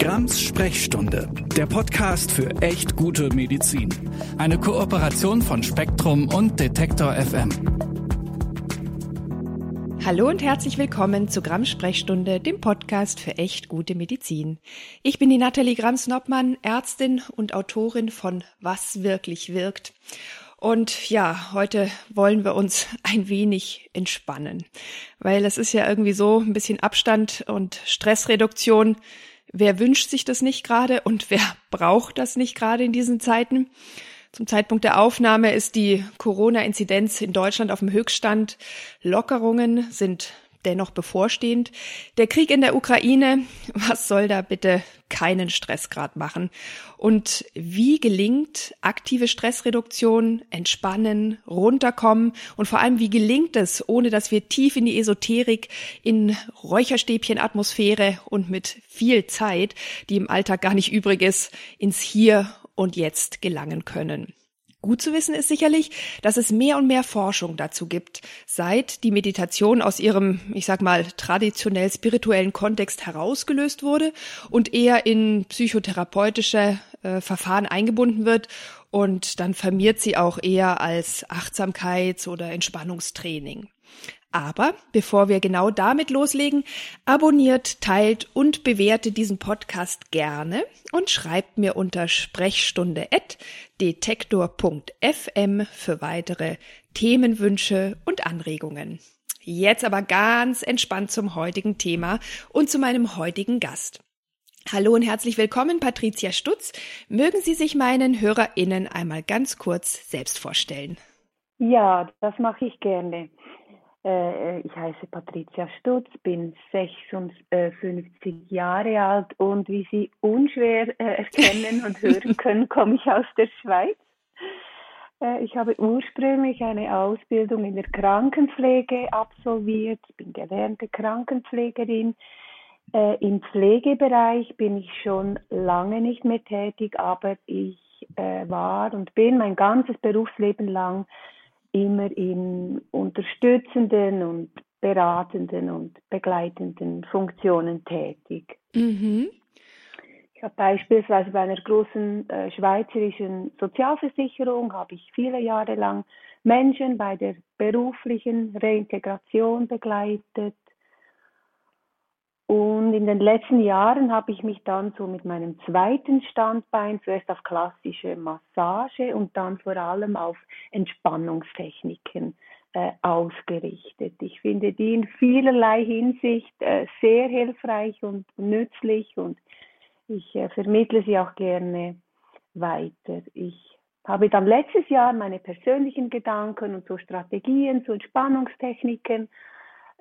Grams Sprechstunde, der Podcast für echt gute Medizin. Eine Kooperation von Spektrum und Detektor FM. Hallo und herzlich willkommen zu Grams Sprechstunde, dem Podcast für echt gute Medizin. Ich bin die Nathalie Grams-Noppmann, Ärztin und Autorin von Was wirklich wirkt. Und ja, heute wollen wir uns ein wenig entspannen, weil es ist ja irgendwie so ein bisschen Abstand und Stressreduktion. Wer wünscht sich das nicht gerade und wer braucht das nicht gerade in diesen Zeiten? Zum Zeitpunkt der Aufnahme ist die Corona-Inzidenz in Deutschland auf dem Höchststand. Lockerungen sind dennoch bevorstehend. Der Krieg in der Ukraine, was soll da bitte keinen Stressgrad machen? Und wie gelingt aktive Stressreduktion, entspannen, runterkommen und vor allem wie gelingt es, ohne dass wir tief in die Esoterik, in Räucherstäbchenatmosphäre und mit viel Zeit, die im Alltag gar nicht übrig ist, ins Hier und Jetzt gelangen können? Gut zu wissen ist sicherlich, dass es mehr und mehr Forschung dazu gibt, seit die Meditation aus ihrem, ich sag mal, traditionell spirituellen Kontext herausgelöst wurde und eher in psychotherapeutische äh, Verfahren eingebunden wird und dann vermehrt sie auch eher als Achtsamkeits- oder Entspannungstraining. Aber bevor wir genau damit loslegen, abonniert, teilt und bewertet diesen Podcast gerne und schreibt mir unter sprechstunde.detektor.fm für weitere Themenwünsche und Anregungen. Jetzt aber ganz entspannt zum heutigen Thema und zu meinem heutigen Gast. Hallo und herzlich willkommen, Patricia Stutz. Mögen Sie sich meinen HörerInnen einmal ganz kurz selbst vorstellen? Ja, das mache ich gerne. Äh, ich heiße Patricia Stutz, bin 56 Jahre alt und wie Sie unschwer äh, erkennen und hören können, komme ich aus der Schweiz. Äh, ich habe ursprünglich eine Ausbildung in der Krankenpflege absolviert, bin gelernte Krankenpflegerin. Im Pflegebereich bin ich schon lange nicht mehr tätig, aber ich war und bin mein ganzes Berufsleben lang immer in unterstützenden und beratenden und begleitenden Funktionen tätig. Mhm. Ich habe beispielsweise bei einer großen äh, schweizerischen Sozialversicherung habe ich viele Jahre lang Menschen bei der beruflichen Reintegration begleitet und in den letzten Jahren habe ich mich dann so mit meinem zweiten Standbein zuerst auf klassische Massage und dann vor allem auf Entspannungstechniken äh, ausgerichtet. Ich finde die in vielerlei Hinsicht äh, sehr hilfreich und nützlich und ich äh, vermittle sie auch gerne weiter. Ich habe dann letztes Jahr meine persönlichen Gedanken und so Strategien zu Entspannungstechniken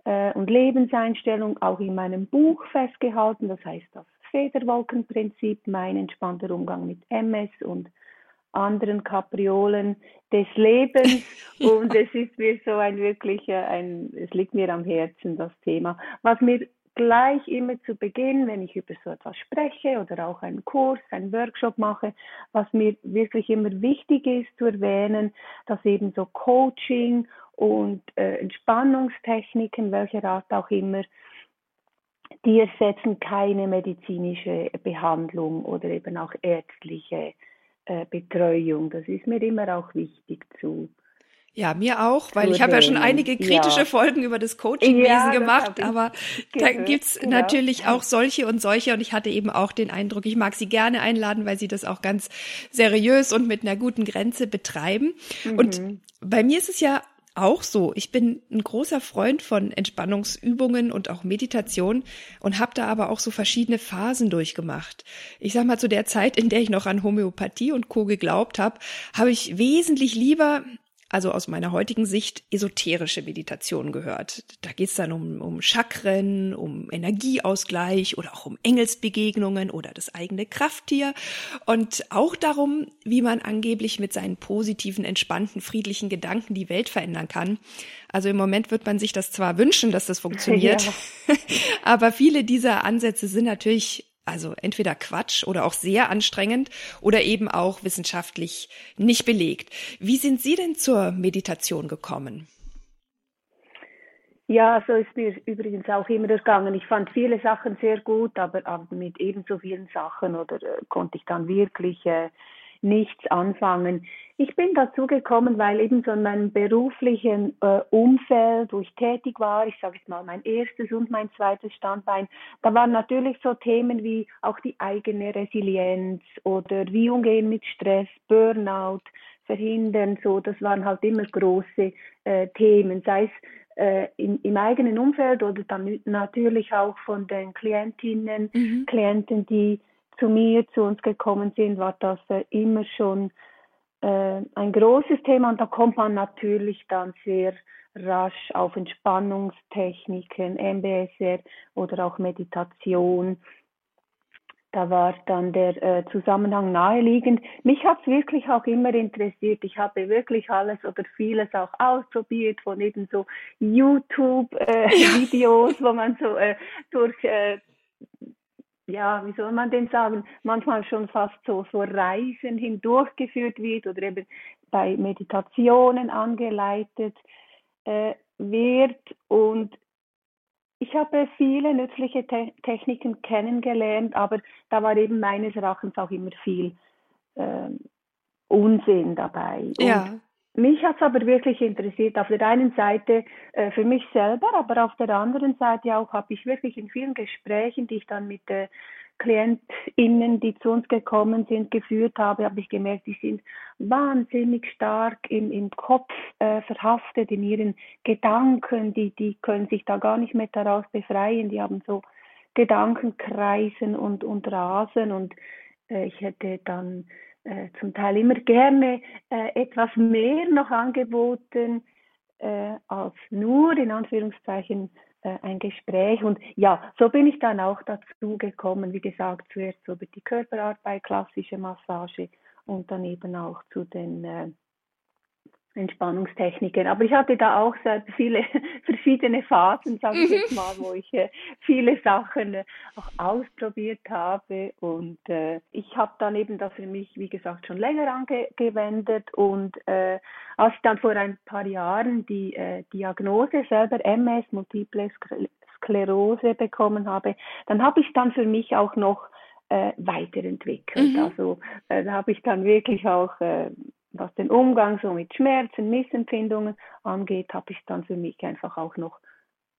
äh, und Lebenseinstellung auch in meinem Buch festgehalten. Das heißt das Federwolkenprinzip, mein entspannter Umgang mit MS und anderen Kapriolen des Lebens. Und es ist mir so ein wirklicher, ein, es liegt mir am Herzen, das Thema. Was mir gleich immer zu Beginn, wenn ich über so etwas spreche oder auch einen Kurs, einen Workshop mache, was mir wirklich immer wichtig ist zu erwähnen, dass eben so Coaching und äh, Entspannungstechniken, welcher Art auch immer, die ersetzen keine medizinische Behandlung oder eben auch ärztliche äh, Betreuung. Das ist mir immer auch wichtig zu ja, mir auch, weil ich habe ja schon einige kritische ja. Folgen über das Coachingwesen ja, gemacht, aber da gibt's genau. natürlich auch solche und solche und ich hatte eben auch den Eindruck, ich mag sie gerne einladen, weil sie das auch ganz seriös und mit einer guten Grenze betreiben. Mhm. Und bei mir ist es ja auch so. Ich bin ein großer Freund von Entspannungsübungen und auch Meditation und habe da aber auch so verschiedene Phasen durchgemacht. Ich sag mal, zu der Zeit, in der ich noch an Homöopathie und Co. geglaubt habe, habe ich wesentlich lieber also aus meiner heutigen Sicht, esoterische Meditation gehört. Da geht es dann um, um Chakren, um Energieausgleich oder auch um Engelsbegegnungen oder das eigene Krafttier und auch darum, wie man angeblich mit seinen positiven, entspannten, friedlichen Gedanken die Welt verändern kann. Also im Moment wird man sich das zwar wünschen, dass das funktioniert, ja. aber viele dieser Ansätze sind natürlich also entweder Quatsch oder auch sehr anstrengend oder eben auch wissenschaftlich nicht belegt. Wie sind Sie denn zur Meditation gekommen? Ja, so ist mir übrigens auch immer ergangen. Ich fand viele Sachen sehr gut, aber, aber mit ebenso vielen Sachen oder äh, konnte ich dann wirklich äh, nichts anfangen. Ich bin dazu gekommen, weil eben so in meinem beruflichen äh, Umfeld, wo ich tätig war, ich sage jetzt mal mein erstes und mein zweites Standbein, da waren natürlich so Themen wie auch die eigene Resilienz oder wie umgehen mit Stress, Burnout, verhindern, so, das waren halt immer große äh, Themen, sei es äh, im, im, eigenen Umfeld oder dann natürlich auch von den Klientinnen, mhm. Klienten, die zu mir, zu uns gekommen sind, war das äh, immer schon äh, ein großes Thema und da kommt man natürlich dann sehr rasch auf Entspannungstechniken, MBSR oder auch Meditation. Da war dann der äh, Zusammenhang naheliegend. Mich hat es wirklich auch immer interessiert. Ich habe wirklich alles oder vieles auch ausprobiert von eben so YouTube-Videos, äh, ja. wo man so äh, durch äh, ja, wie soll man denn sagen, manchmal schon fast so, so Reisen hindurchgeführt wird oder eben bei Meditationen angeleitet äh, wird. Und ich habe viele nützliche Te Techniken kennengelernt, aber da war eben meines Erachtens auch immer viel äh, Unsinn dabei. Ja. Und mich hat es aber wirklich interessiert. Auf der einen Seite äh, für mich selber, aber auf der anderen Seite auch habe ich wirklich in vielen Gesprächen, die ich dann mit äh, KlientInnen, die zu uns gekommen sind, geführt habe, habe ich gemerkt, die sind wahnsinnig stark im, im Kopf äh, verhaftet, in ihren Gedanken, die, die können sich da gar nicht mehr daraus befreien, die haben so Gedankenkreisen und, und Rasen und äh, ich hätte dann äh, zum Teil immer gerne äh, etwas mehr noch angeboten äh, als nur in Anführungszeichen äh, ein Gespräch. Und ja, so bin ich dann auch dazu gekommen, wie gesagt, zuerst über die Körperarbeit, klassische Massage und dann eben auch zu den äh, Entspannungstechniken. Aber ich hatte da auch sehr viele verschiedene Phasen, sage ich mhm. jetzt mal, wo ich äh, viele Sachen äh, auch ausprobiert habe. Und äh, ich habe dann eben das für mich, wie gesagt, schon länger angewendet. Und äh, als ich dann vor ein paar Jahren die äh, Diagnose selber MS, Multiple Sklerose bekommen habe, dann habe ich dann für mich auch noch äh, weiterentwickelt. Mhm. Also äh, da habe ich dann wirklich auch äh, was den Umgang so mit Schmerzen, Missempfindungen angeht, habe ich dann für mich einfach auch noch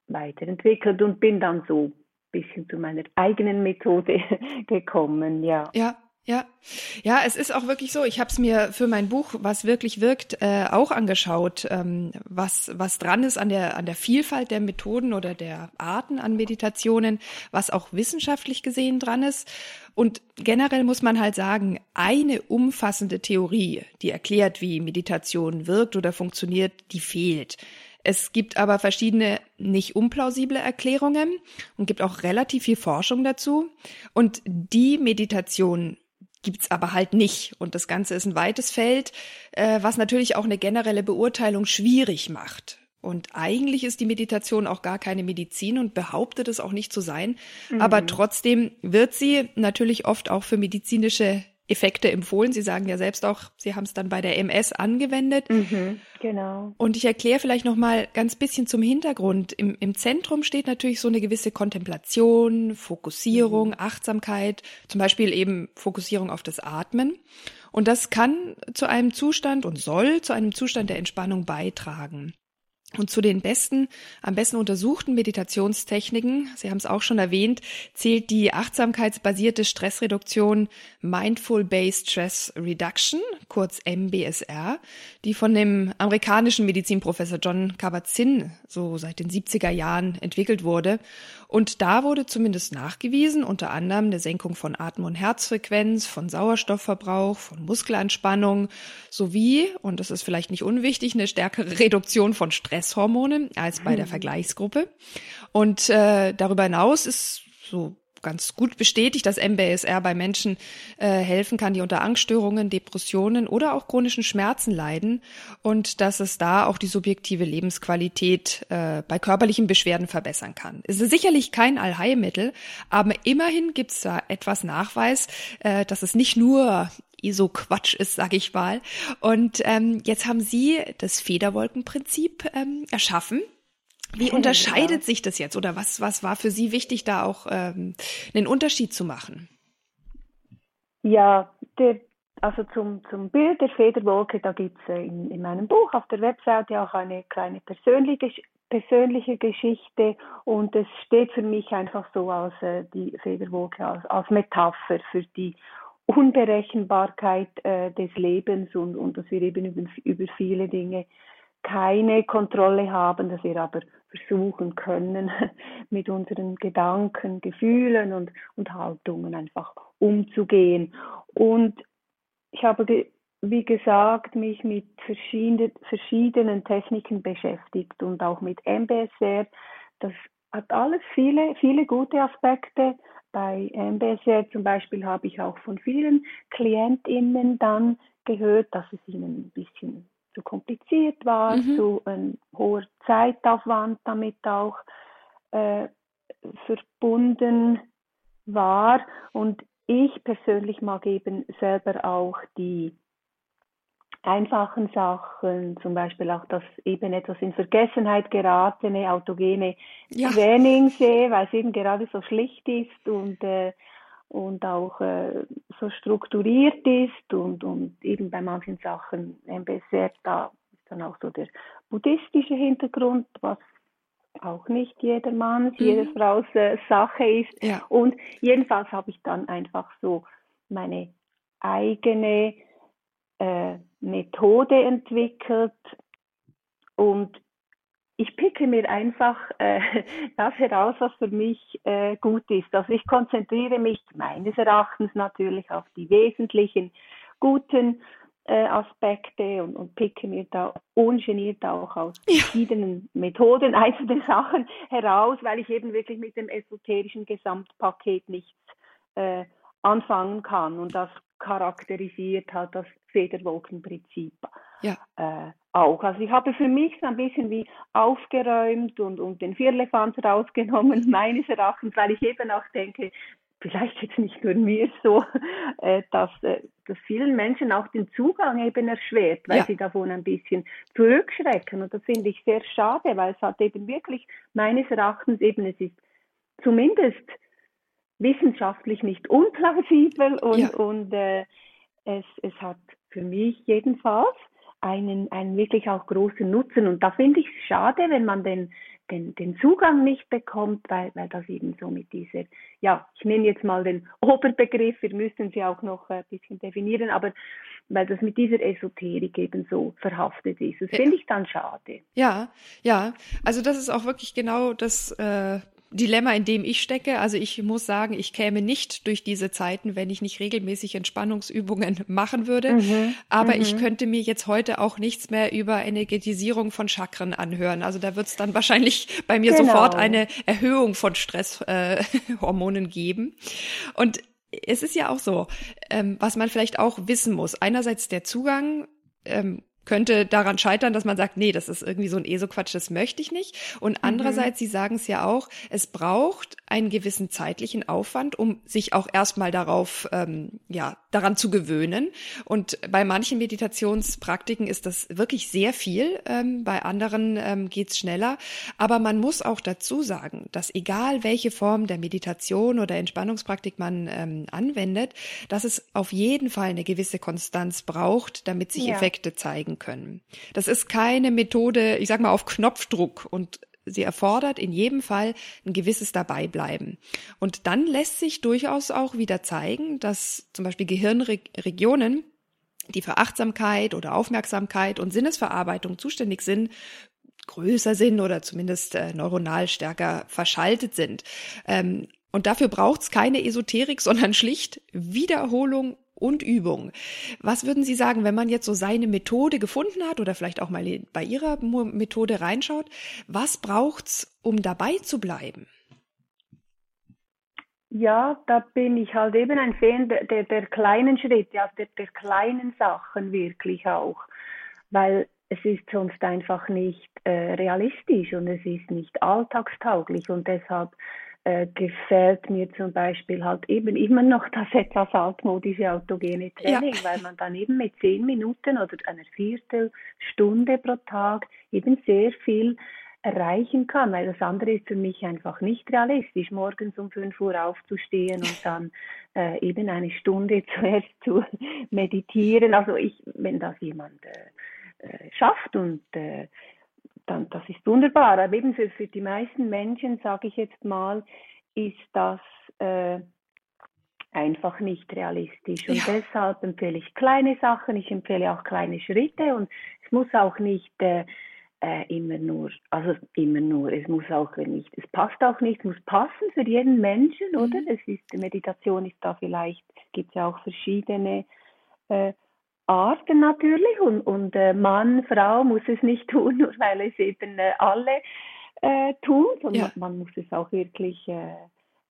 weiterentwickelt und bin dann so ein bisschen zu meiner eigenen Methode gekommen, ja. Ja, ja, ja, es ist auch wirklich so. Ich habe es mir für mein Buch, was wirklich wirkt, äh, auch angeschaut, ähm, was was dran ist an der an der Vielfalt der Methoden oder der Arten an Meditationen, was auch wissenschaftlich gesehen dran ist. Und generell muss man halt sagen, eine umfassende Theorie, die erklärt, wie Meditation wirkt oder funktioniert, die fehlt. Es gibt aber verschiedene nicht unplausible Erklärungen und gibt auch relativ viel Forschung dazu. Und die Meditation gibt's aber halt nicht. Und das Ganze ist ein weites Feld, äh, was natürlich auch eine generelle Beurteilung schwierig macht. Und eigentlich ist die Meditation auch gar keine Medizin und behauptet es auch nicht zu sein. Mhm. Aber trotzdem wird sie natürlich oft auch für medizinische Effekte empfohlen. Sie sagen ja selbst auch, Sie haben es dann bei der MS angewendet. Mhm, genau. Und ich erkläre vielleicht noch mal ganz bisschen zum Hintergrund. Im, Im Zentrum steht natürlich so eine gewisse Kontemplation, Fokussierung, mhm. Achtsamkeit, zum Beispiel eben Fokussierung auf das Atmen. Und das kann zu einem Zustand und soll zu einem Zustand der Entspannung beitragen. Und zu den besten, am besten untersuchten Meditationstechniken, Sie haben es auch schon erwähnt, zählt die achtsamkeitsbasierte Stressreduktion Mindful Based Stress Reduction, kurz MBSR, die von dem amerikanischen Medizinprofessor John Kabat-Zinn so seit den 70er Jahren entwickelt wurde und da wurde zumindest nachgewiesen, unter anderem eine Senkung von Atem- und Herzfrequenz, von Sauerstoffverbrauch, von Muskelanspannung sowie, und das ist vielleicht nicht unwichtig, eine stärkere Reduktion von Stresshormonen als bei der hm. Vergleichsgruppe. Und äh, darüber hinaus ist so ganz gut bestätigt, dass MBSR bei Menschen äh, helfen kann, die unter Angststörungen, Depressionen oder auch chronischen Schmerzen leiden und dass es da auch die subjektive Lebensqualität äh, bei körperlichen Beschwerden verbessern kann. Es ist sicherlich kein Allheilmittel, aber immerhin gibt es da etwas Nachweis, äh, dass es nicht nur so Quatsch ist, sage ich mal. Und ähm, jetzt haben Sie das Federwolkenprinzip ähm, erschaffen Wie unterscheidet ja. sich das jetzt oder was, was war für Sie wichtig, da auch ähm, einen Unterschied zu machen? Ja, der, also zum, zum Bild der Federwolke, da gibt es äh, in, in meinem Buch auf der Webseite auch eine kleine persönliche, persönliche Geschichte und es steht für mich einfach so als äh, die Federwolke als, als Metapher für die Unberechenbarkeit äh, des Lebens und, und dass wir eben über, über viele Dinge keine Kontrolle haben, dass wir aber versuchen können, mit unseren Gedanken, Gefühlen und, und Haltungen einfach umzugehen. Und ich habe, wie gesagt, mich mit verschiedenen, verschiedenen Techniken beschäftigt und auch mit MBSR. Das hat alles viele, viele gute Aspekte. Bei MBSR zum Beispiel habe ich auch von vielen KlientInnen dann gehört, dass es ihnen ein bisschen zu kompliziert war, mhm. zu ein hoher Zeitaufwand damit auch äh, verbunden war. Und ich persönlich mag eben selber auch die einfachen Sachen, zum Beispiel auch das eben etwas in Vergessenheit geratene autogene ja. Training sehe, weil es eben gerade so schlicht ist und äh, und auch äh, so strukturiert ist und, und eben bei manchen Sachen MBSR, da ist dann auch so der buddhistische Hintergrund, was auch nicht jedermanns, mhm. jeder Frau's äh, Sache ist. Ja. Und jedenfalls habe ich dann einfach so meine eigene äh, Methode entwickelt und ich picke mir einfach äh, das heraus, was für mich äh, gut ist. Also ich konzentriere mich meines Erachtens natürlich auf die wesentlichen guten äh, Aspekte und, und picke mir da ungeniert auch aus ja. verschiedenen Methoden einzelne Sachen heraus, weil ich eben wirklich mit dem esoterischen Gesamtpaket nichts äh, anfangen kann. Und das charakterisiert halt das Federwolkenprinzip ja. äh, auch. Also ich habe für mich so ein bisschen wie aufgeräumt und, und den Vierlefanz rausgenommen, meines Erachtens, weil ich eben auch denke, vielleicht jetzt nicht nur mir so, äh, dass, äh, dass vielen Menschen auch den Zugang eben erschwert, weil ja. sie davon ein bisschen zurückschrecken. Und das finde ich sehr schade, weil es hat eben wirklich meines Erachtens eben, es ist zumindest wissenschaftlich nicht unplausibel und, ja. und äh, es, es hat für mich jedenfalls einen, einen wirklich auch großen Nutzen. Und da finde ich es schade, wenn man den, den, den Zugang nicht bekommt, weil, weil das eben so mit dieser, ja, ich nehme jetzt mal den Oberbegriff, wir müssen sie auch noch ein bisschen definieren, aber weil das mit dieser Esoterik eben so verhaftet ist. Das finde ich dann schade. Ja, ja, also das ist auch wirklich genau das, äh, Dilemma, in dem ich stecke. Also ich muss sagen, ich käme nicht durch diese Zeiten, wenn ich nicht regelmäßig Entspannungsübungen machen würde. Mhm. Aber mhm. ich könnte mir jetzt heute auch nichts mehr über Energetisierung von Chakren anhören. Also da wird es dann wahrscheinlich bei mir genau. sofort eine Erhöhung von Stresshormonen äh, geben. Und es ist ja auch so, ähm, was man vielleicht auch wissen muss. Einerseits der Zugang ähm, könnte daran scheitern, dass man sagt, nee, das ist irgendwie so ein ESO-Quatsch, das möchte ich nicht. Und mhm. andererseits, Sie sagen es ja auch, es braucht einen gewissen zeitlichen Aufwand, um sich auch erstmal darauf, ähm, ja, daran zu gewöhnen. Und bei manchen Meditationspraktiken ist das wirklich sehr viel, ähm, bei anderen ähm, geht's schneller. Aber man muss auch dazu sagen, dass egal welche Form der Meditation oder Entspannungspraktik man ähm, anwendet, dass es auf jeden Fall eine gewisse Konstanz braucht, damit sich ja. Effekte zeigen können. Das ist keine Methode, ich sag mal, auf Knopfdruck und sie erfordert in jedem Fall ein gewisses Dabeibleiben. Und dann lässt sich durchaus auch wieder zeigen, dass zum Beispiel Gehirnregionen, die für Achtsamkeit oder Aufmerksamkeit und Sinnesverarbeitung zuständig sind, größer sind oder zumindest äh, neuronal stärker verschaltet sind. Ähm, und dafür braucht es keine Esoterik, sondern schlicht Wiederholung und Übung. Was würden Sie sagen, wenn man jetzt so seine Methode gefunden hat oder vielleicht auch mal bei Ihrer Methode reinschaut, was braucht's, um dabei zu bleiben? Ja, da bin ich halt eben ein Fan der, der, der kleinen Schritte, ja, der, der kleinen Sachen wirklich auch, weil es ist sonst einfach nicht äh, realistisch und es ist nicht alltagstauglich und deshalb äh, gefällt mir zum Beispiel halt eben immer noch das etwas altmodische autogene Training, ja. weil man dann eben mit zehn Minuten oder einer Viertelstunde pro Tag eben sehr viel erreichen kann, weil das andere ist für mich einfach nicht realistisch, morgens um 5 Uhr aufzustehen und dann äh, eben eine Stunde zuerst zu meditieren. Also ich, wenn das jemand äh, äh, schafft und äh, dann, das ist wunderbar. Aber eben für, für die meisten Menschen, sage ich jetzt mal, ist das äh, einfach nicht realistisch. Und ja. deshalb empfehle ich kleine Sachen, ich empfehle auch kleine Schritte und es muss auch nicht äh, äh, immer nur, also immer nur, es muss auch nicht, es passt auch nicht, es muss passen für jeden Menschen, mhm. oder? Es ist, Meditation ist da vielleicht, gibt ja auch verschiedene äh, Arten natürlich und, und äh, Mann, Frau muss es nicht tun, nur weil es eben äh, alle äh, tun, sondern ja. man, muss es auch wirklich äh,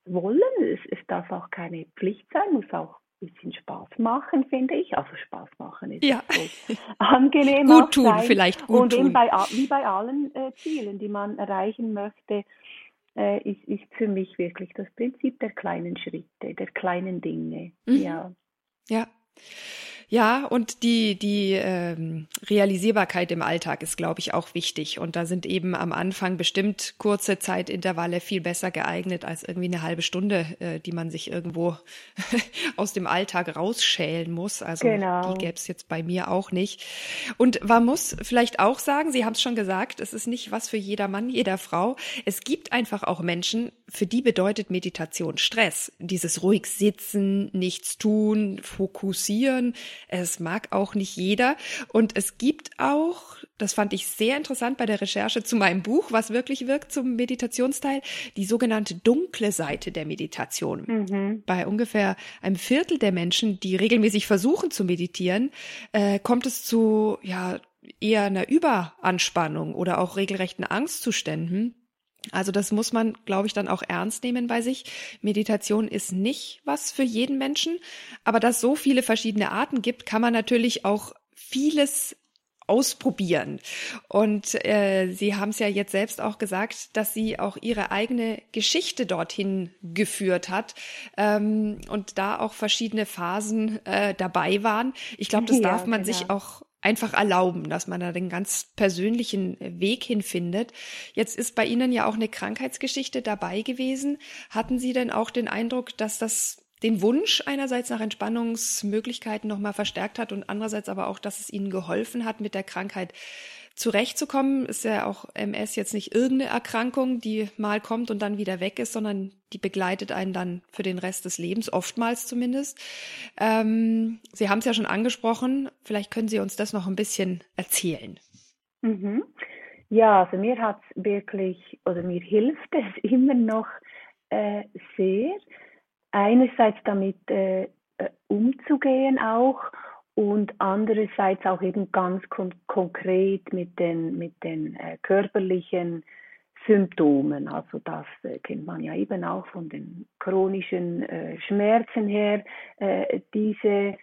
wollen. Es, es darf auch keine Pflicht sein, muss auch ein bisschen Spaß machen, finde ich. Also Spaß machen ist ja. angenehm. gut tun, sein. vielleicht gut Und tun. Bei, wie bei allen äh, Zielen, die man erreichen möchte, äh, ist, ist für mich wirklich das Prinzip der kleinen Schritte, der kleinen Dinge. Mhm. Ja. Ja. Ja, und die, die ähm, Realisierbarkeit im Alltag ist, glaube ich, auch wichtig. Und da sind eben am Anfang bestimmt kurze Zeitintervalle viel besser geeignet als irgendwie eine halbe Stunde, äh, die man sich irgendwo aus dem Alltag rausschälen muss. Also genau. die gäbe es jetzt bei mir auch nicht. Und man muss vielleicht auch sagen, Sie haben es schon gesagt, es ist nicht was für jeder Mann, jeder Frau. Es gibt einfach auch Menschen, für die bedeutet Meditation Stress. Dieses ruhig sitzen, nichts tun, fokussieren, es mag auch nicht jeder. Und es gibt auch, das fand ich sehr interessant bei der Recherche zu meinem Buch, was wirklich wirkt zum Meditationsteil, die sogenannte dunkle Seite der Meditation. Mhm. Bei ungefähr einem Viertel der Menschen, die regelmäßig versuchen zu meditieren, äh, kommt es zu, ja, eher einer Überanspannung oder auch regelrechten Angstzuständen. Also das muss man, glaube ich, dann auch ernst nehmen bei sich. Meditation ist nicht was für jeden Menschen, aber dass so viele verschiedene Arten gibt, kann man natürlich auch vieles ausprobieren. Und äh, Sie haben es ja jetzt selbst auch gesagt, dass sie auch ihre eigene Geschichte dorthin geführt hat ähm, und da auch verschiedene Phasen äh, dabei waren. Ich glaube, das ja, darf man genau. sich auch einfach erlauben, dass man da den ganz persönlichen Weg hinfindet. Jetzt ist bei Ihnen ja auch eine Krankheitsgeschichte dabei gewesen. Hatten Sie denn auch den Eindruck, dass das den Wunsch einerseits nach Entspannungsmöglichkeiten nochmal verstärkt hat und andererseits aber auch, dass es Ihnen geholfen hat, mit der Krankheit zurechtzukommen. Ist ja auch MS jetzt nicht irgendeine Erkrankung, die mal kommt und dann wieder weg ist, sondern die begleitet einen dann für den Rest des Lebens, oftmals zumindest. Ähm, Sie haben es ja schon angesprochen. Vielleicht können Sie uns das noch ein bisschen erzählen. Mhm. Ja, also mir hat es wirklich, oder mir hilft es immer noch äh, sehr, einerseits damit äh, äh umzugehen auch und andererseits auch eben ganz kon konkret mit den, mit den äh, körperlichen Symptomen. Also das äh, kennt man ja eben auch von den chronischen äh, Schmerzen her, äh, diese,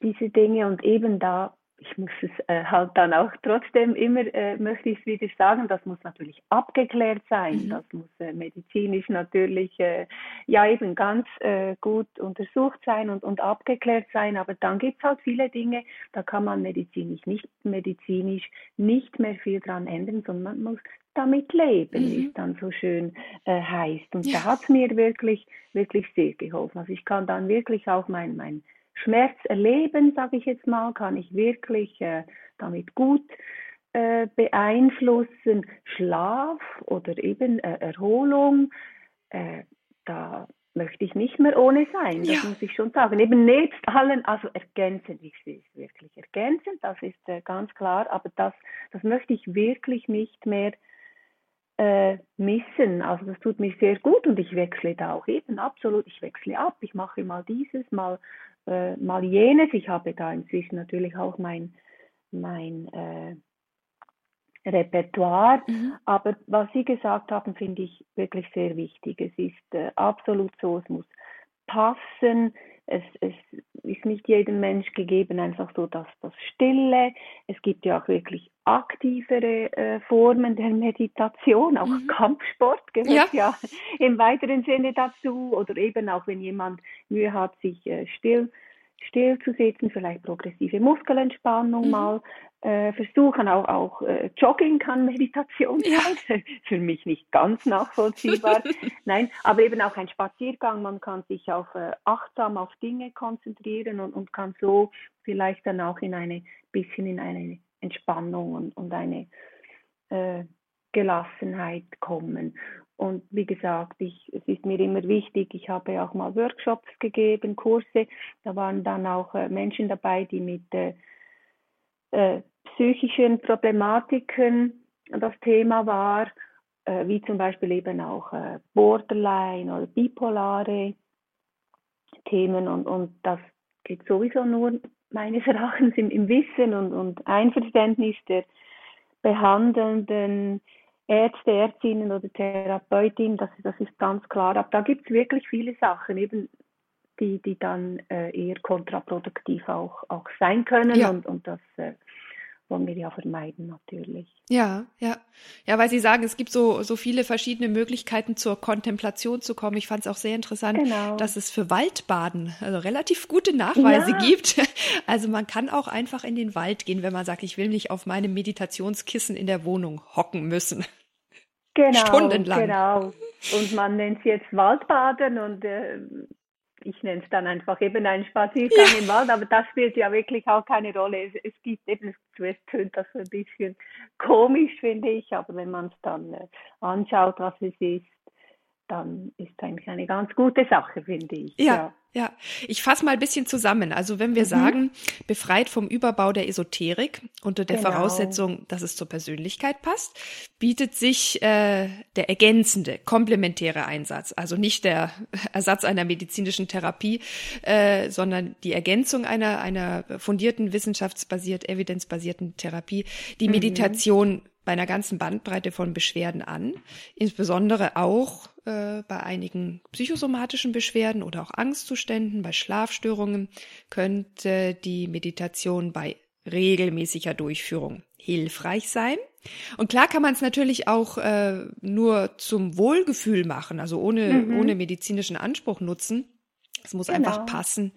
diese Dinge und eben da ich muss es äh, halt dann auch trotzdem immer, äh, möchte ich es wieder sagen, das muss natürlich abgeklärt sein, mhm. das muss äh, medizinisch natürlich äh, ja eben ganz äh, gut untersucht sein und, und abgeklärt sein, aber dann gibt es halt viele Dinge, da kann man medizinisch nicht, medizinisch nicht mehr viel dran ändern, sondern man muss damit leben, mhm. wie es dann so schön äh, heißt. Und ja. da hat es mir wirklich, wirklich sehr geholfen. Also ich kann dann wirklich auch mein, mein Schmerz erleben, sage ich jetzt mal, kann ich wirklich äh, damit gut äh, beeinflussen. Schlaf oder eben äh, Erholung, äh, da möchte ich nicht mehr ohne sein, das ja. muss ich schon sagen. Eben nebst allen, also ergänzend, ich sehe es wirklich ergänzend, das ist äh, ganz klar, aber das, das möchte ich wirklich nicht mehr äh, missen. Also das tut mir sehr gut und ich wechsle da auch eben absolut, ich wechsle ab, ich mache mal dieses, mal äh, mal jenes. Ich habe da inzwischen natürlich auch mein, mein äh, Repertoire. Mhm. Aber was Sie gesagt haben, finde ich wirklich sehr wichtig. Es ist äh, absolut so, es muss passen. Es, es ist nicht jedem Mensch gegeben, einfach so dass das Stille. Es gibt ja auch wirklich aktivere äh, Formen der Meditation, auch mhm. Kampfsport gehört ja. ja. im weiteren Sinne dazu. Oder eben auch wenn jemand Mühe hat, sich äh, still still zu sitzen, vielleicht progressive Muskelentspannung mhm. mal äh, versuchen. Auch, auch äh, Jogging kann Meditation sein. Ja. Für mich nicht ganz nachvollziehbar. Nein, aber eben auch ein Spaziergang. Man kann sich auf äh, achtsam auf Dinge konzentrieren und, und kann so vielleicht dann auch in eine bisschen in eine Entspannung und, und eine äh, Gelassenheit kommen. Und wie gesagt, ich, es ist mir immer wichtig, ich habe auch mal Workshops gegeben, Kurse, da waren dann auch äh, Menschen dabei, die mit äh, äh, psychischen Problematiken das Thema war, äh, wie zum Beispiel eben auch äh, Borderline oder bipolare Themen und, und das geht sowieso nur meines Erachtens im, im Wissen und, und Einverständnis der behandelnden Ärzte, Ärztinnen oder Therapeutinnen, das, das ist ganz klar. Aber da gibt es wirklich viele Sachen, eben die, die dann äh, eher kontraproduktiv auch, auch sein können ja. und, und das äh, wollen wir ja vermeiden natürlich. Ja, ja. Ja, weil Sie sagen, es gibt so, so viele verschiedene Möglichkeiten zur Kontemplation zu kommen. Ich fand es auch sehr interessant, genau. dass es für Waldbaden also relativ gute Nachweise ja. gibt. Also man kann auch einfach in den Wald gehen, wenn man sagt, ich will nicht auf meinem Meditationskissen in der Wohnung hocken müssen. Genau, Stundenlang. Genau. Und man nennt es jetzt Waldbaden und äh, ich nenne es dann einfach eben einen Spaziergang ja. im Wald, aber das spielt ja wirklich auch keine Rolle. Es, es gibt eben, zuerst tönt das ein bisschen komisch, finde ich, aber wenn man es dann äh, anschaut, was es ist, dann ist eigentlich eine ganz gute Sache, finde ich. Ja. ja. Ja, ich fasse mal ein bisschen zusammen. Also wenn wir mhm. sagen, befreit vom Überbau der Esoterik unter der genau. Voraussetzung, dass es zur Persönlichkeit passt, bietet sich äh, der ergänzende, komplementäre Einsatz, also nicht der Ersatz einer medizinischen Therapie, äh, sondern die Ergänzung einer, einer fundierten, wissenschaftsbasiert, evidenzbasierten Therapie, die mhm. Meditation bei einer ganzen Bandbreite von Beschwerden an, insbesondere auch äh, bei einigen psychosomatischen Beschwerden oder auch Angstzuständen, bei Schlafstörungen könnte die Meditation bei regelmäßiger Durchführung hilfreich sein. Und klar kann man es natürlich auch äh, nur zum Wohlgefühl machen, also ohne, mhm. ohne medizinischen Anspruch nutzen. Es muss genau. einfach passen.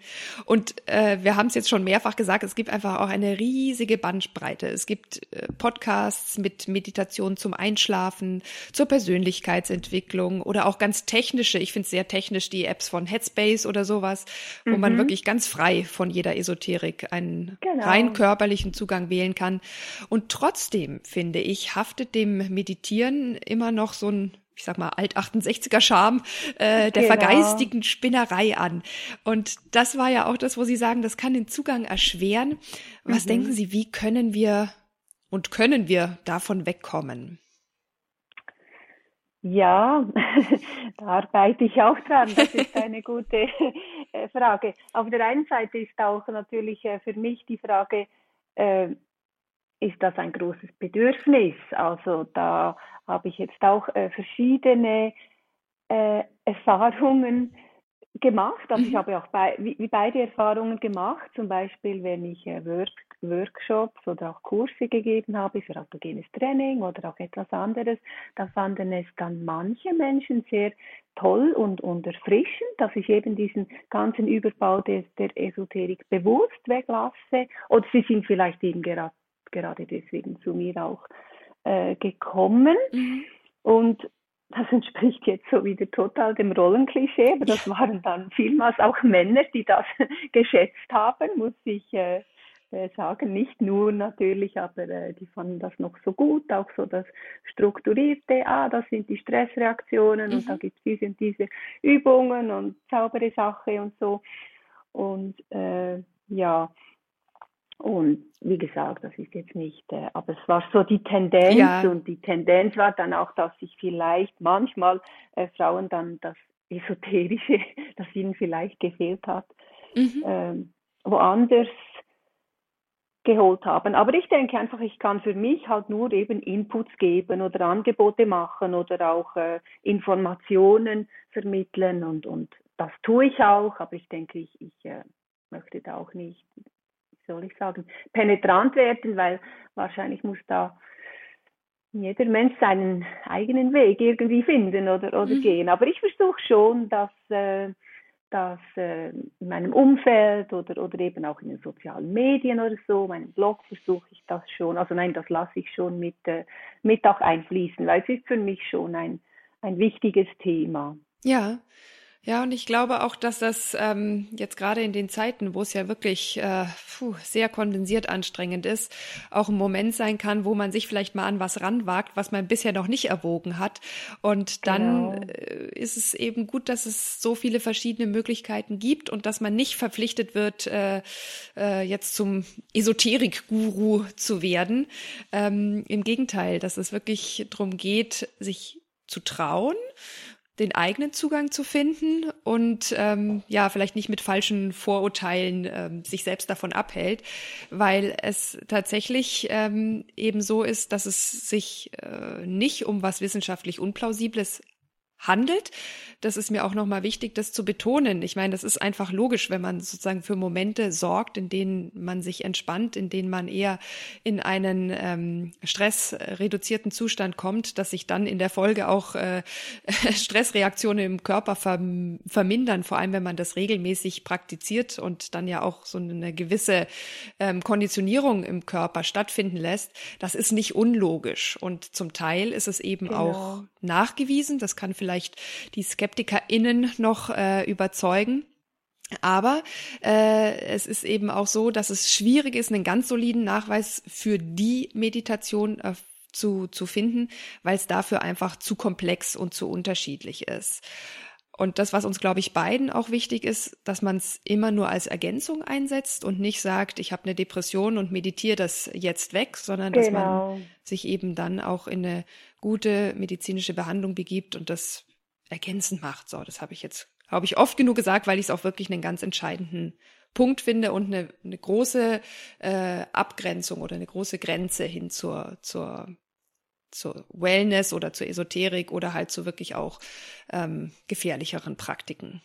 Und äh, wir haben es jetzt schon mehrfach gesagt, es gibt einfach auch eine riesige Bandbreite. Es gibt äh, Podcasts mit Meditation zum Einschlafen, zur Persönlichkeitsentwicklung oder auch ganz technische, ich finde es sehr technisch, die Apps von Headspace oder sowas, wo mhm. man wirklich ganz frei von jeder Esoterik einen genau. rein körperlichen Zugang wählen kann. Und trotzdem, finde ich, haftet dem Meditieren immer noch so ein ich sag mal, alt-68er Charme äh, der genau. vergeistigen Spinnerei an. Und das war ja auch das, wo Sie sagen, das kann den Zugang erschweren. Was mhm. denken Sie, wie können wir und können wir davon wegkommen? Ja, da arbeite ich auch dran. Das ist eine gute äh, Frage. Auf der einen Seite ist auch natürlich äh, für mich die Frage, äh, ist das ein großes Bedürfnis? Also da habe ich jetzt auch äh, verschiedene äh, Erfahrungen gemacht. Also mhm. ich habe auch bei, wie, wie, beide Erfahrungen gemacht, zum Beispiel wenn ich äh, Work, Workshops oder auch Kurse gegeben habe für autogenes Training oder auch etwas anderes, da fanden es dann manche Menschen sehr toll und, und erfrischend, dass ich eben diesen ganzen Überbau des, der Esoterik bewusst weglasse. Oder sie sind vielleicht eben gerade, gerade deswegen zu mir auch äh, gekommen. Mhm. Und das entspricht jetzt so wieder total dem Rollenklischee, aber das waren dann vielmals auch Männer, die das geschätzt haben, muss ich äh, äh, sagen. Nicht nur natürlich, aber äh, die fanden das noch so gut, auch so das Strukturierte, ah, das sind die Stressreaktionen mhm. und da gibt es diese und diese Übungen und saubere Sache und so. Und äh, ja, und wie gesagt, das ist jetzt nicht, äh, aber es war so die Tendenz ja. und die Tendenz war dann auch, dass sich vielleicht manchmal äh, Frauen dann das Esoterische, das ihnen vielleicht gefehlt hat, mhm. ähm, woanders geholt haben. Aber ich denke einfach, ich kann für mich halt nur eben Inputs geben oder Angebote machen oder auch äh, Informationen vermitteln und, und das tue ich auch, aber ich denke, ich, ich äh, möchte da auch nicht soll ich sagen, penetrant werden, weil wahrscheinlich muss da jeder Mensch seinen eigenen Weg irgendwie finden oder, oder mhm. gehen. Aber ich versuche schon, dass, äh, dass äh, in meinem Umfeld oder, oder eben auch in den sozialen Medien oder so, meinem Blog versuche ich das schon, also nein, das lasse ich schon mit, äh, mit auch einfließen, weil es ist für mich schon ein, ein wichtiges Thema. Ja, ja, und ich glaube auch, dass das ähm, jetzt gerade in den Zeiten, wo es ja wirklich äh, puh, sehr kondensiert anstrengend ist, auch ein Moment sein kann, wo man sich vielleicht mal an was ranwagt, was man bisher noch nicht erwogen hat. Und dann genau. äh, ist es eben gut, dass es so viele verschiedene Möglichkeiten gibt und dass man nicht verpflichtet wird, äh, äh, jetzt zum Esoterik-Guru zu werden. Ähm, Im Gegenteil, dass es wirklich darum geht, sich zu trauen den eigenen Zugang zu finden und ähm, ja, vielleicht nicht mit falschen Vorurteilen ähm, sich selbst davon abhält, weil es tatsächlich ähm, eben so ist, dass es sich äh, nicht um was wissenschaftlich Unplausibles handelt. Das ist mir auch nochmal wichtig, das zu betonen. Ich meine, das ist einfach logisch, wenn man sozusagen für Momente sorgt, in denen man sich entspannt, in denen man eher in einen ähm, stressreduzierten Zustand kommt, dass sich dann in der Folge auch äh, Stressreaktionen im Körper verm vermindern, vor allem wenn man das regelmäßig praktiziert und dann ja auch so eine gewisse ähm, Konditionierung im Körper stattfinden lässt. Das ist nicht unlogisch und zum Teil ist es eben genau. auch nachgewiesen. Das kann vielleicht die SkeptikerInnen noch äh, überzeugen. Aber äh, es ist eben auch so, dass es schwierig ist, einen ganz soliden Nachweis für die Meditation äh, zu, zu finden, weil es dafür einfach zu komplex und zu unterschiedlich ist. Und das, was uns, glaube ich, beiden auch wichtig ist, dass man es immer nur als Ergänzung einsetzt und nicht sagt, ich habe eine Depression und meditiere das jetzt weg, sondern genau. dass man genau. sich eben dann auch in eine gute medizinische Behandlung begibt und das ergänzend macht. So, das habe ich jetzt, glaube ich, oft genug gesagt, weil ich es auch wirklich einen ganz entscheidenden Punkt finde und eine, eine große äh, Abgrenzung oder eine große Grenze hin zur, zur zur Wellness oder zur Esoterik oder halt zu wirklich auch ähm, gefährlicheren Praktiken.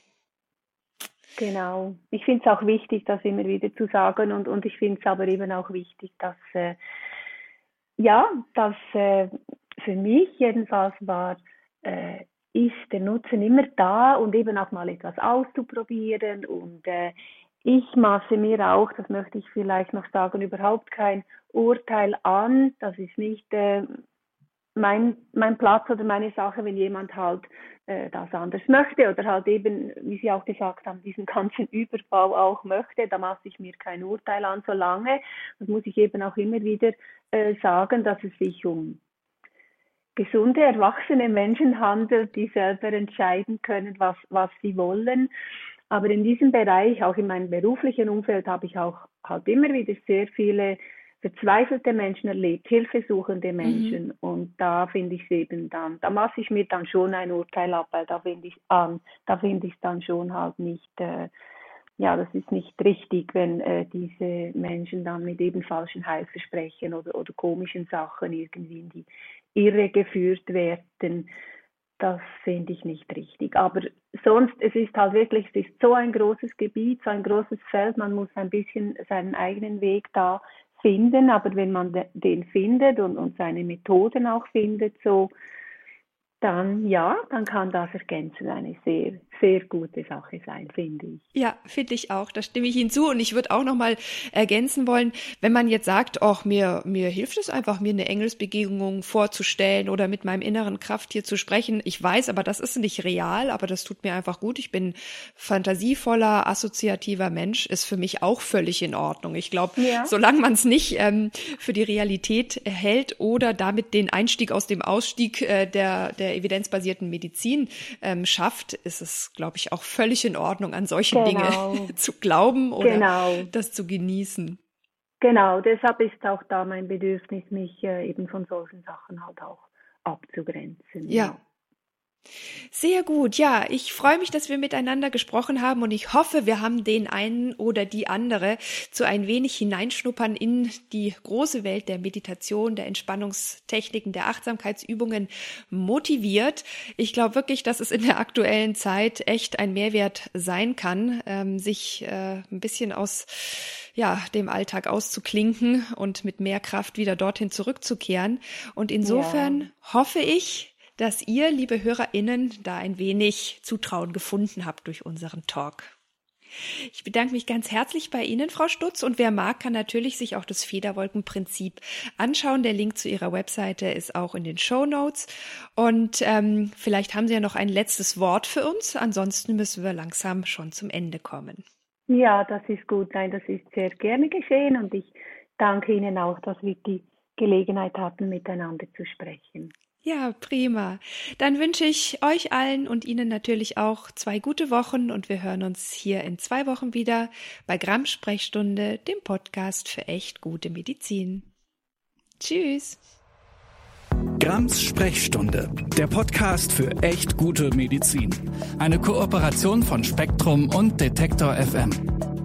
Genau. Ich finde es auch wichtig, das immer wieder zu sagen und, und ich finde es aber eben auch wichtig, dass äh, ja, dass äh, für mich jedenfalls war, äh, ist der Nutzen immer da und eben auch mal etwas auszuprobieren und äh, ich maße mir auch, das möchte ich vielleicht noch sagen, überhaupt kein Urteil an. Das ist nicht äh, mein, mein Platz oder meine Sache, wenn jemand halt äh, das anders möchte oder halt eben, wie Sie auch gesagt haben, diesen ganzen Überbau auch möchte, da mache ich mir kein Urteil an, solange, das muss ich eben auch immer wieder äh, sagen, dass es sich um gesunde, erwachsene Menschen handelt, die selber entscheiden können, was, was sie wollen. Aber in diesem Bereich, auch in meinem beruflichen Umfeld, habe ich auch halt immer wieder sehr viele verzweifelte Menschen erlebt, hilfesuchende Menschen. Mhm. Und da finde ich es eben dann, da mache ich mir dann schon ein Urteil ab, weil da finde ich an, da finde ich es dann schon halt nicht, äh, ja, das ist nicht richtig, wenn äh, diese Menschen dann mit eben falschen Heilversprechen oder, oder komischen Sachen irgendwie in die Irre geführt werden. Das finde ich nicht richtig. Aber sonst, es ist halt wirklich, es ist so ein großes Gebiet, so ein großes Feld, man muss ein bisschen seinen eigenen Weg da finden, aber wenn man den findet und, und seine Methoden auch findet, so, dann ja, dann kann das ergänzen eine sehr, sehr gute Sache sein, finde ich. Ja, finde ich auch. Da stimme ich Ihnen zu. Und ich würde auch nochmal ergänzen wollen, wenn man jetzt sagt, auch mir, mir hilft es einfach, mir eine Engelsbegegnung vorzustellen oder mit meinem inneren Krafttier zu sprechen. Ich weiß, aber das ist nicht real, aber das tut mir einfach gut. Ich bin fantasievoller, assoziativer Mensch, ist für mich auch völlig in Ordnung. Ich glaube, ja. solange man es nicht ähm, für die Realität hält oder damit den Einstieg aus dem Ausstieg äh, der, der evidenzbasierten Medizin ähm, schafft, ist es, glaube ich, auch völlig in Ordnung, an solche genau. Dinge zu glauben oder genau. das zu genießen. Genau, deshalb ist auch da mein Bedürfnis, mich äh, eben von solchen Sachen halt auch abzugrenzen. Ja. Sehr gut, ja. Ich freue mich, dass wir miteinander gesprochen haben und ich hoffe, wir haben den einen oder die andere zu ein wenig hineinschnuppern in die große Welt der Meditation, der Entspannungstechniken, der Achtsamkeitsübungen motiviert. Ich glaube wirklich, dass es in der aktuellen Zeit echt ein Mehrwert sein kann, ähm, sich äh, ein bisschen aus ja, dem Alltag auszuklinken und mit mehr Kraft wieder dorthin zurückzukehren. Und insofern ja. hoffe ich, dass ihr, liebe HörerInnen, da ein wenig Zutrauen gefunden habt durch unseren Talk. Ich bedanke mich ganz herzlich bei Ihnen, Frau Stutz. Und wer mag, kann natürlich sich auch das Federwolkenprinzip anschauen. Der Link zu Ihrer Webseite ist auch in den Show Notes. Und ähm, vielleicht haben Sie ja noch ein letztes Wort für uns. Ansonsten müssen wir langsam schon zum Ende kommen. Ja, das ist gut. Nein, das ist sehr gerne geschehen. Und ich danke Ihnen auch, dass wir die Gelegenheit hatten, miteinander zu sprechen. Ja, prima. Dann wünsche ich euch allen und Ihnen natürlich auch zwei gute Wochen und wir hören uns hier in zwei Wochen wieder bei Gramm Sprechstunde, dem Podcast für echt gute Medizin. Tschüss. Grams Sprechstunde, der Podcast für echt gute Medizin. Eine Kooperation von Spektrum und Detektor FM.